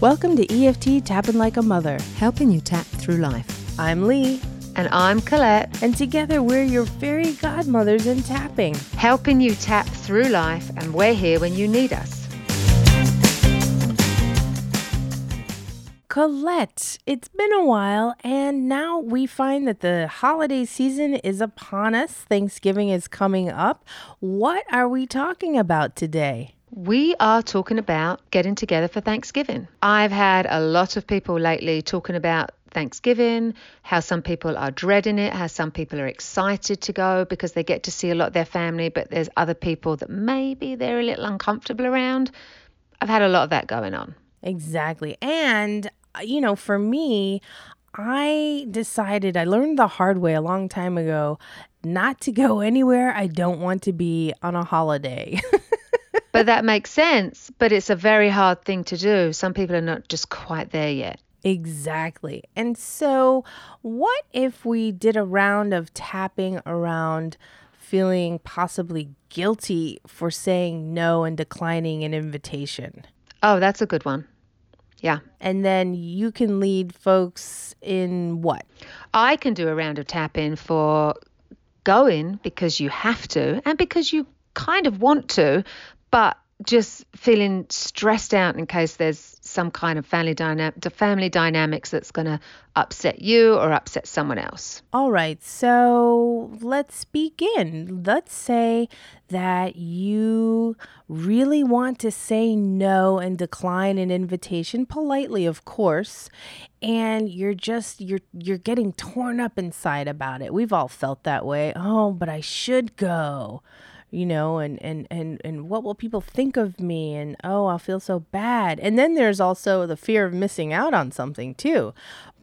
Welcome to EFT Tapping Like a Mother. helping you tap through life. I'm Lee, And I'm Colette, and together we're your fairy godmothers in tapping. helping you tap through life, and we're here when you need us. Colette, it's been a while, and now we find that the holiday season is upon us. Thanksgiving is coming up. What are we talking about today? We are talking about getting together for Thanksgiving. I've had a lot of people lately talking about Thanksgiving, how some people are dreading it, how some people are excited to go because they get to see a lot of their family, but there's other people that maybe they're a little uncomfortable around. I've had a lot of that going on. Exactly. And, uh, you know, for me, I decided, I learned the hard way a long time ago not to go anywhere I don't want to be on a holiday. That makes sense, but it's a very hard thing to do. Some people are not just quite there yet. Exactly. And so, what if we did a round of tapping around feeling possibly guilty for saying no and declining an invitation? Oh, that's a good one. Yeah. And then you can lead folks in what? I can do a round of tapping for going because you have to and because you kind of want to, but just feeling stressed out in case there's some kind of family dynamic, the family dynamics that's going to upset you or upset someone else. All right, so let's begin. Let's say that you really want to say no and decline an invitation politely, of course, and you're just you're you're getting torn up inside about it. We've all felt that way. Oh, but I should go you know and and and and what will people think of me? And oh i'll feel so bad. And then there's also the fear of missing out on something too.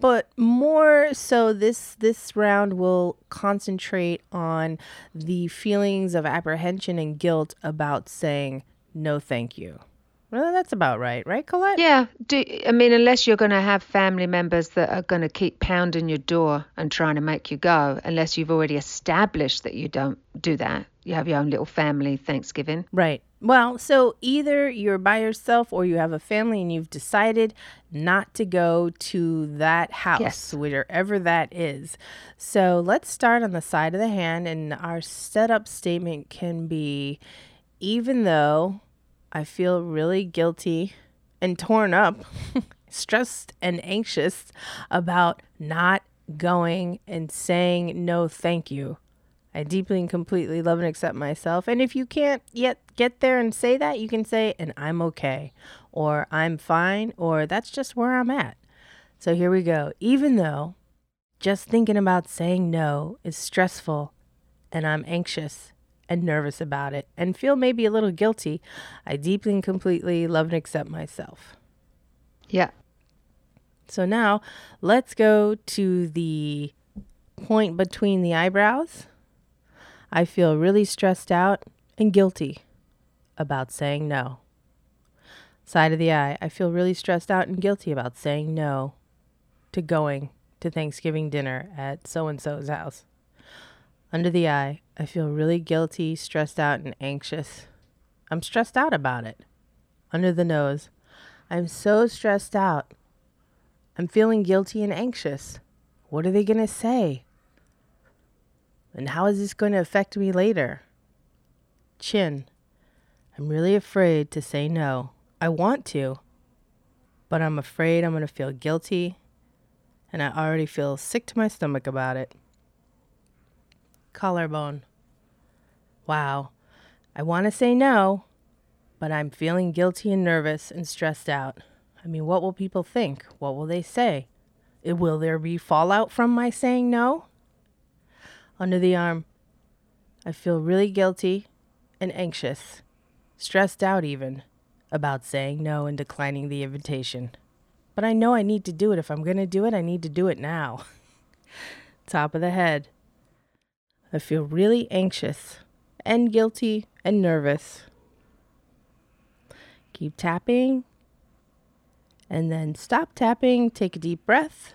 But more so this this round will concentrate on the feelings of apprehension and guilt about saying no thank you well that's about right right colette Yeah, do I mean unless you're going to have family members that are going to keep pounding your door and trying to make you go, unless you've already established that you don't do that. You have your own little family Thanksgiving. Right. Well, so either you're by yourself or you have a family and you've decided not to go to that house, Yes. wherever that is. So let's start on the side of the hand, and our setup statement can be even though I feel really guilty and torn up, stressed and anxious about not going and saying no, thank you. I deeply and completely love and accept myself. And if you can't yet get there and say that, you can say, and I'm okay, or I'm fine, or that's just where I'm at. So here we go. Even though just thinking about saying no is stressful and I'm anxious and nervous about it and feel maybe a little guilty, I deeply and completely love and accept myself. Yeah. So now let's go to the point between the eyebrows. I feel really stressed out and guilty about saying no. Side of the eye, I feel really stressed out and guilty about saying no to going to Thanksgiving dinner at so and so's house. Under the eye, I feel really guilty, stressed out, and anxious. I'm stressed out about it. Under the nose, I'm so stressed out. I'm feeling guilty and anxious. What are they going to say? And how is this going to affect me later? Chin. I'm really afraid to say no. I want to, but I'm afraid I'm going to feel guilty, and I already feel sick to my stomach about it. Collarbone. Wow. I want to say no, but I'm feeling guilty and nervous and stressed out. I mean, what will people think? What will they say? Will there be fallout from my saying no? Under the arm. I feel really guilty and anxious, stressed out even, about saying no and declining the invitation. But I know I need to do it. If I'm going to do it, I need to do it now. Top of the head. I feel really anxious and guilty and nervous. Keep tapping and then stop tapping. Take a deep breath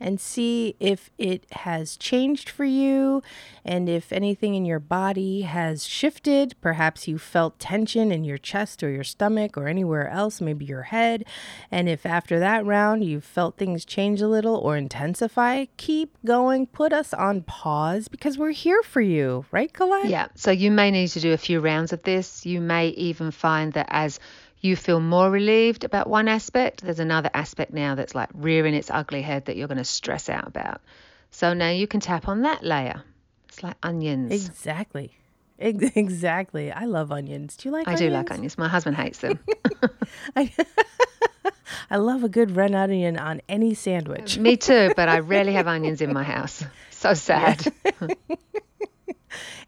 and see if it has changed for you and if anything in your body has shifted. Perhaps you felt tension in your chest or your stomach or anywhere else, maybe your head. And if after that round you felt things change a little or intensify, keep going. Put us on pause because we're here for you, right, Colette? Yeah. So you may need to do a few rounds of this. You may even find that as you feel more relieved about one aspect, there's another aspect now that's like rearing its ugly head that you're going to stress out about. So now you can tap on that layer. It's like onions. Exactly. Exactly. I love onions. Do you like onions? I onions? do like onions. My husband hates them. I, I love a good red onion on any sandwich. Me too, but I rarely have onions in my house. So sad.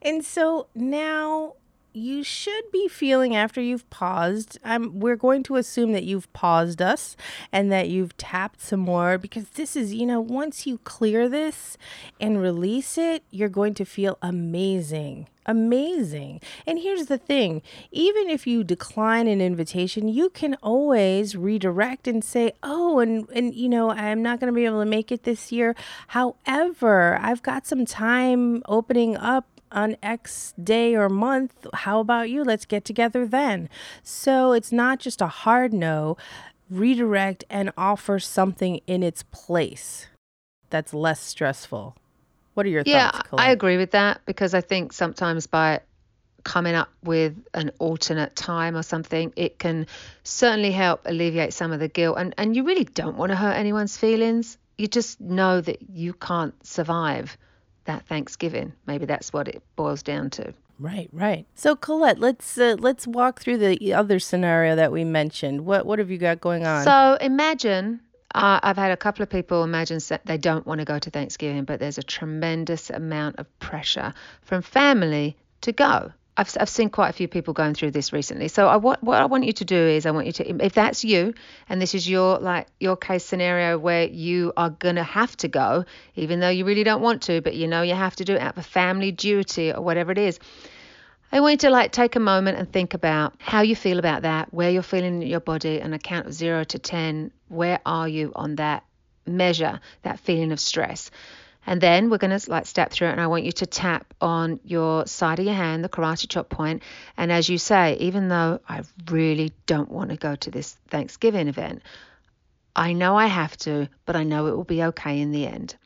And so now you should be feeling after you've paused. Um, we're going to assume that you've paused us and that you've tapped some more because this is, you know, once you clear this and release it, you're going to feel amazing. Amazing. And here's the thing even if you decline an invitation, you can always redirect and say, Oh, and, and you know, I'm not going to be able to make it this year. However, I've got some time opening up on X day or month. How about you? Let's get together then. So it's not just a hard no, redirect and offer something in its place that's less stressful. What are your yeah, thoughts? Yeah, I agree with that because I think sometimes by coming up with an alternate time or something, it can certainly help alleviate some of the guilt. And, and you really don't want to hurt anyone's feelings. You just know that you can't survive that Thanksgiving. Maybe that's what it boils down to. Right, right. So Colette, let's uh, let's walk through the other scenario that we mentioned. What what have you got going on? So imagine uh, I've had a couple of people imagine that they don't want to go to Thanksgiving, but there's a tremendous amount of pressure from family to go. I've, I've seen quite a few people going through this recently. So I, what, what I want you to do is I want you to, if that's you, and this is your like your case scenario where you are gonna have to go, even though you really don't want to, but you know you have to do it out of family duty or whatever it is. I want you to like take a moment and think about how you feel about that, where you're feeling in your body, and a count of zero to ten. Where are you on that measure, that feeling of stress? And then we're going to like step through it, and I want you to tap on your side of your hand, the karate chop point. And as you say, even though I really don't want to go to this Thanksgiving event, I know I have to, but I know it will be okay in the end.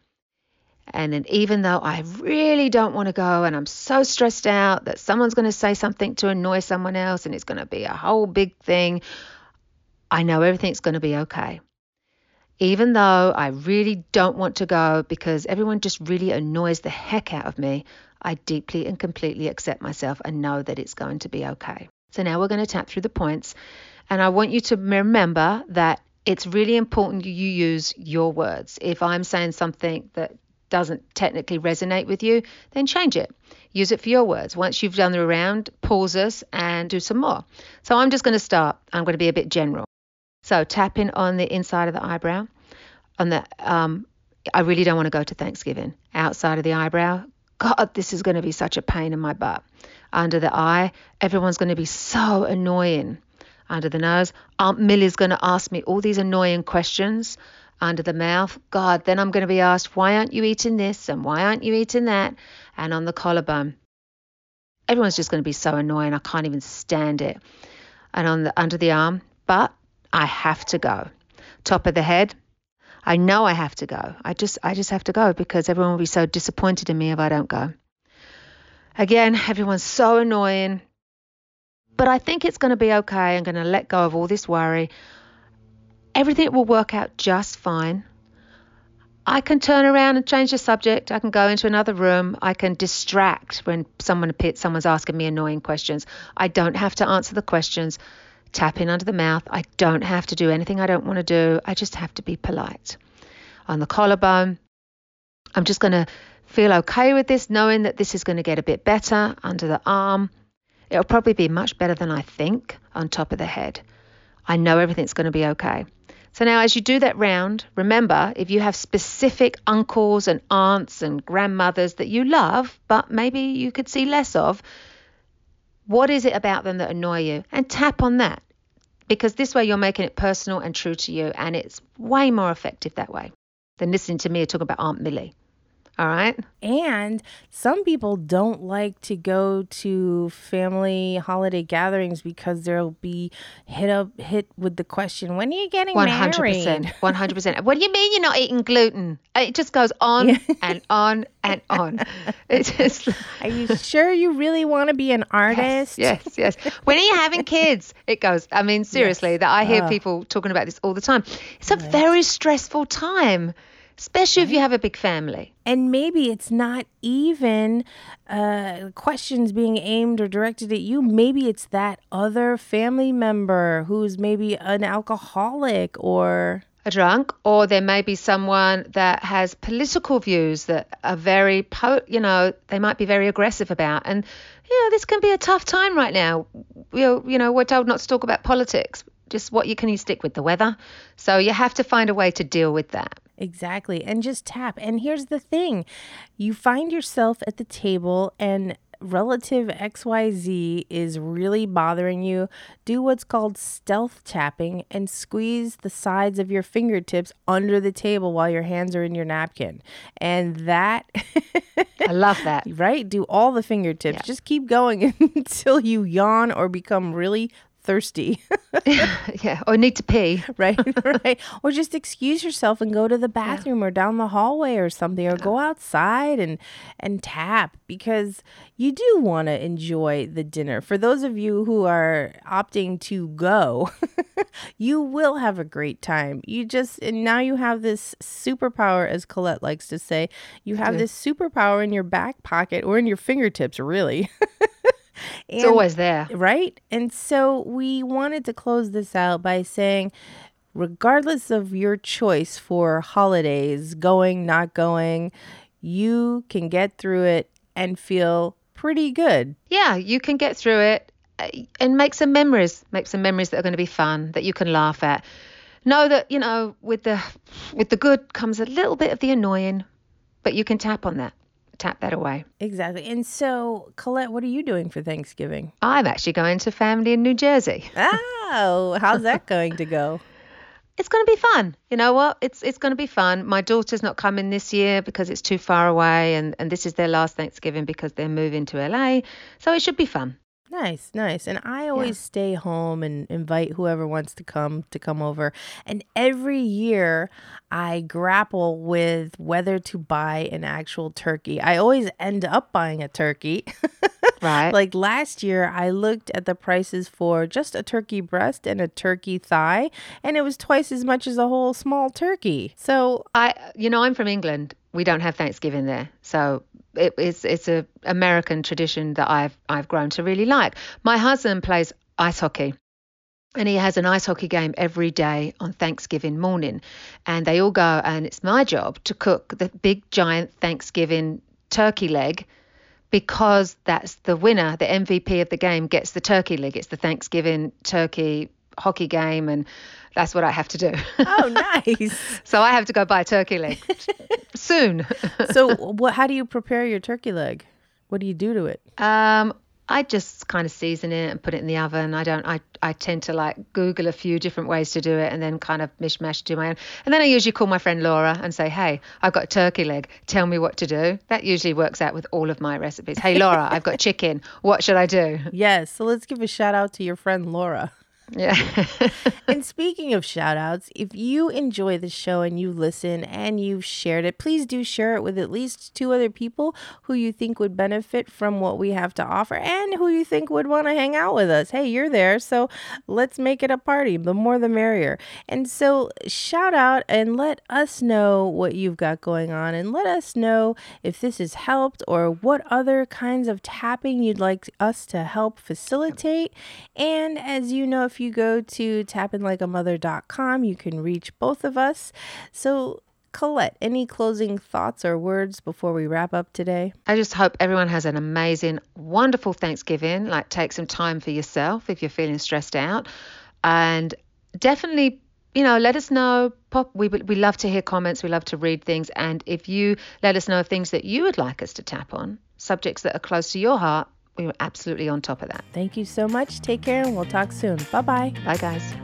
And then even though I really don't want to go and I'm so stressed out that someone's going to say something to annoy someone else and it's going to be a whole big thing, I know everything's going to be okay. Even though I really don't want to go because everyone just really annoys the heck out of me, I deeply and completely accept myself and know that it's going to be okay. So now we're going to tap through the points. And I want you to remember that it's really important you use your words. If I'm saying something that doesn't technically resonate with you, then change it. Use it for your words. Once you've done the round, pause us and do some more. So I'm just going to start. I'm going to be a bit general. So tapping on the inside of the eyebrow, on the um, I really don't want to go to Thanksgiving. Outside of the eyebrow, God, this is going to be such a pain in my butt. Under the eye, everyone's going to be so annoying. Under the nose, Aunt Millie's going to ask me all these annoying questions. Under the mouth, God, then I'm going to be asked, why aren't you eating this and why aren't you eating that? And on the collarbone, everyone's just going to be so annoying. I can't even stand it. And on the under the arm, but I have to go. Top of the head, I know I have to go. I just I just have to go because everyone will be so disappointed in me if I don't go. Again, everyone's so annoying. But I think it's going to be okay. I'm going to let go of all this worry. Everything will work out just fine. I can turn around and change the subject. I can go into another room. I can distract when someone someone's asking me annoying questions. I don't have to answer the questions. Tap in under the mouth. I don't have to do anything I don't want to do. I just have to be polite. On the collarbone, I'm just going to feel okay with this, knowing that this is going to get a bit better under the arm. It'll probably be much better than I think on top of the head. I know everything's going to be okay. So now, as you do that round, remember if you have specific uncles and aunts and grandmothers that you love, but maybe you could see less of, what is it about them that annoy you? And tap on that because this way you're making it personal and true to you, and it's way more effective that way. than listening to me talk about Aunt Millie. All right. And some people don't like to go to family holiday gatherings because they'll be hit up hit with the question, "When are you getting 100%, married?" One hundred percent. What do you mean you're not eating gluten? It just goes on yeah. and on and on. It's just. Are you sure you really want to be an artist? Yes, yes. yes. When are you having kids? It goes. I mean, seriously, yes. that I hear people talking about this all the time. It's a right. very stressful time especially right. if you have a big family. And maybe it's not even uh, questions being aimed or directed at you. Maybe it's that other family member who's maybe an alcoholic or a drunk, or there may be someone that has political views that are very, po- you know, they might be very aggressive about. And, you know, this can be a tough time right now. You you know we're told not to talk about politics. Just what you can you stick with the weather. So you have to find a way to deal with that. Exactly. And just tap. And here's the thing you find yourself at the table and relative XYZ is really bothering you, do what's called stealth tapping and squeeze the sides of your fingertips under the table while your hands are in your napkin. And that I love that. Right? Do all the fingertips. Yeah. Just keep going until you yawn or become really thirsty. yeah, or need to pee. right, right. Or just excuse yourself and go to the bathroom yeah. or down the hallway or something or go outside and and tap because you do want to enjoy the dinner. For those of you who are opting to go, you will have a great time. You just and now you have this superpower as Colette likes to say. You have this superpower in your back pocket or in your fingertips really. And, it's always there. Right? And so we wanted to close this out by saying, regardless of your choice for holidays, going, not going, you can get through it and feel pretty good. Yeah, you can get through it uh, and make some memories, make some memories that are going to be fun, that you can laugh at. Know that, you know, with the with the good comes a little bit of the annoying, but you can tap on that tap that away. Exactly. And so, Colette, what are you doing for Thanksgiving? I'm actually going to family in New Jersey. Oh, how's that going to go? It's going to be fun. You know what? It's it's going to be fun. My daughter's not coming this year because it's too far away, and, and this is their last Thanksgiving because they're moving to LA. So it should be fun. Nice, nice. And I always yeah. stay home and invite whoever wants to come to come over. And every year I grapple with whether to buy an actual turkey. I always end up buying a turkey. right. Like last year I looked at the prices for just a turkey breast and a turkey thigh and it was twice as much as a whole small turkey. So I you know I'm from England. We don't have Thanksgiving there. So it, it's it's a American tradition that I've I've grown to really like. My husband plays ice hockey. And he has an ice hockey game every day on Thanksgiving morning. And they all go, and it's my job to cook the big, giant Thanksgiving turkey leg because that's the winner, the MVP of the game gets the turkey leg. It's the Thanksgiving turkey hockey game. And that's what I have to do. Oh, nice. so I have to go buy a turkey leg soon. so, what? How do you prepare your turkey leg? What do you do to it? Um, I just kind of season it and put it in the oven. I don't. I I tend to like Google a few different ways to do it and then kind of mishmash do my own. And then I usually call my friend Laura and say, "Hey, I've got a turkey leg. Tell me what to do." That usually works out with all of my recipes. Hey, Laura, I've got chicken. What should I do? Yes. So let's give a shout out to your friend Laura. Yeah. and speaking of shout outs, if you enjoy the show and you listen and you've shared it, please do share it with at least two other people who you think would benefit from what we have to offer and who you think would want to hang out with us. Hey, you're there, so let's make it a party. The more the merrier. And so shout out and let us know what you've got going on and let us know if this has helped or what other kinds of tapping you'd like us to help facilitate. And as you know, if you go to tappinlikeamother.com, you can reach both of us. So, Colette, any closing thoughts or words before we wrap up today? I just hope everyone has an amazing, wonderful Thanksgiving. Like, take some time for yourself if you're feeling stressed out. And definitely you know, let us know. Pop, we we love to hear comments. We love to read things, and if you let us know of things that you would like us to tap on, subjects that are close to your heart, we were absolutely on top of that. Thank you so much. Take care and we'll talk soon. Bye bye. Bye, guys.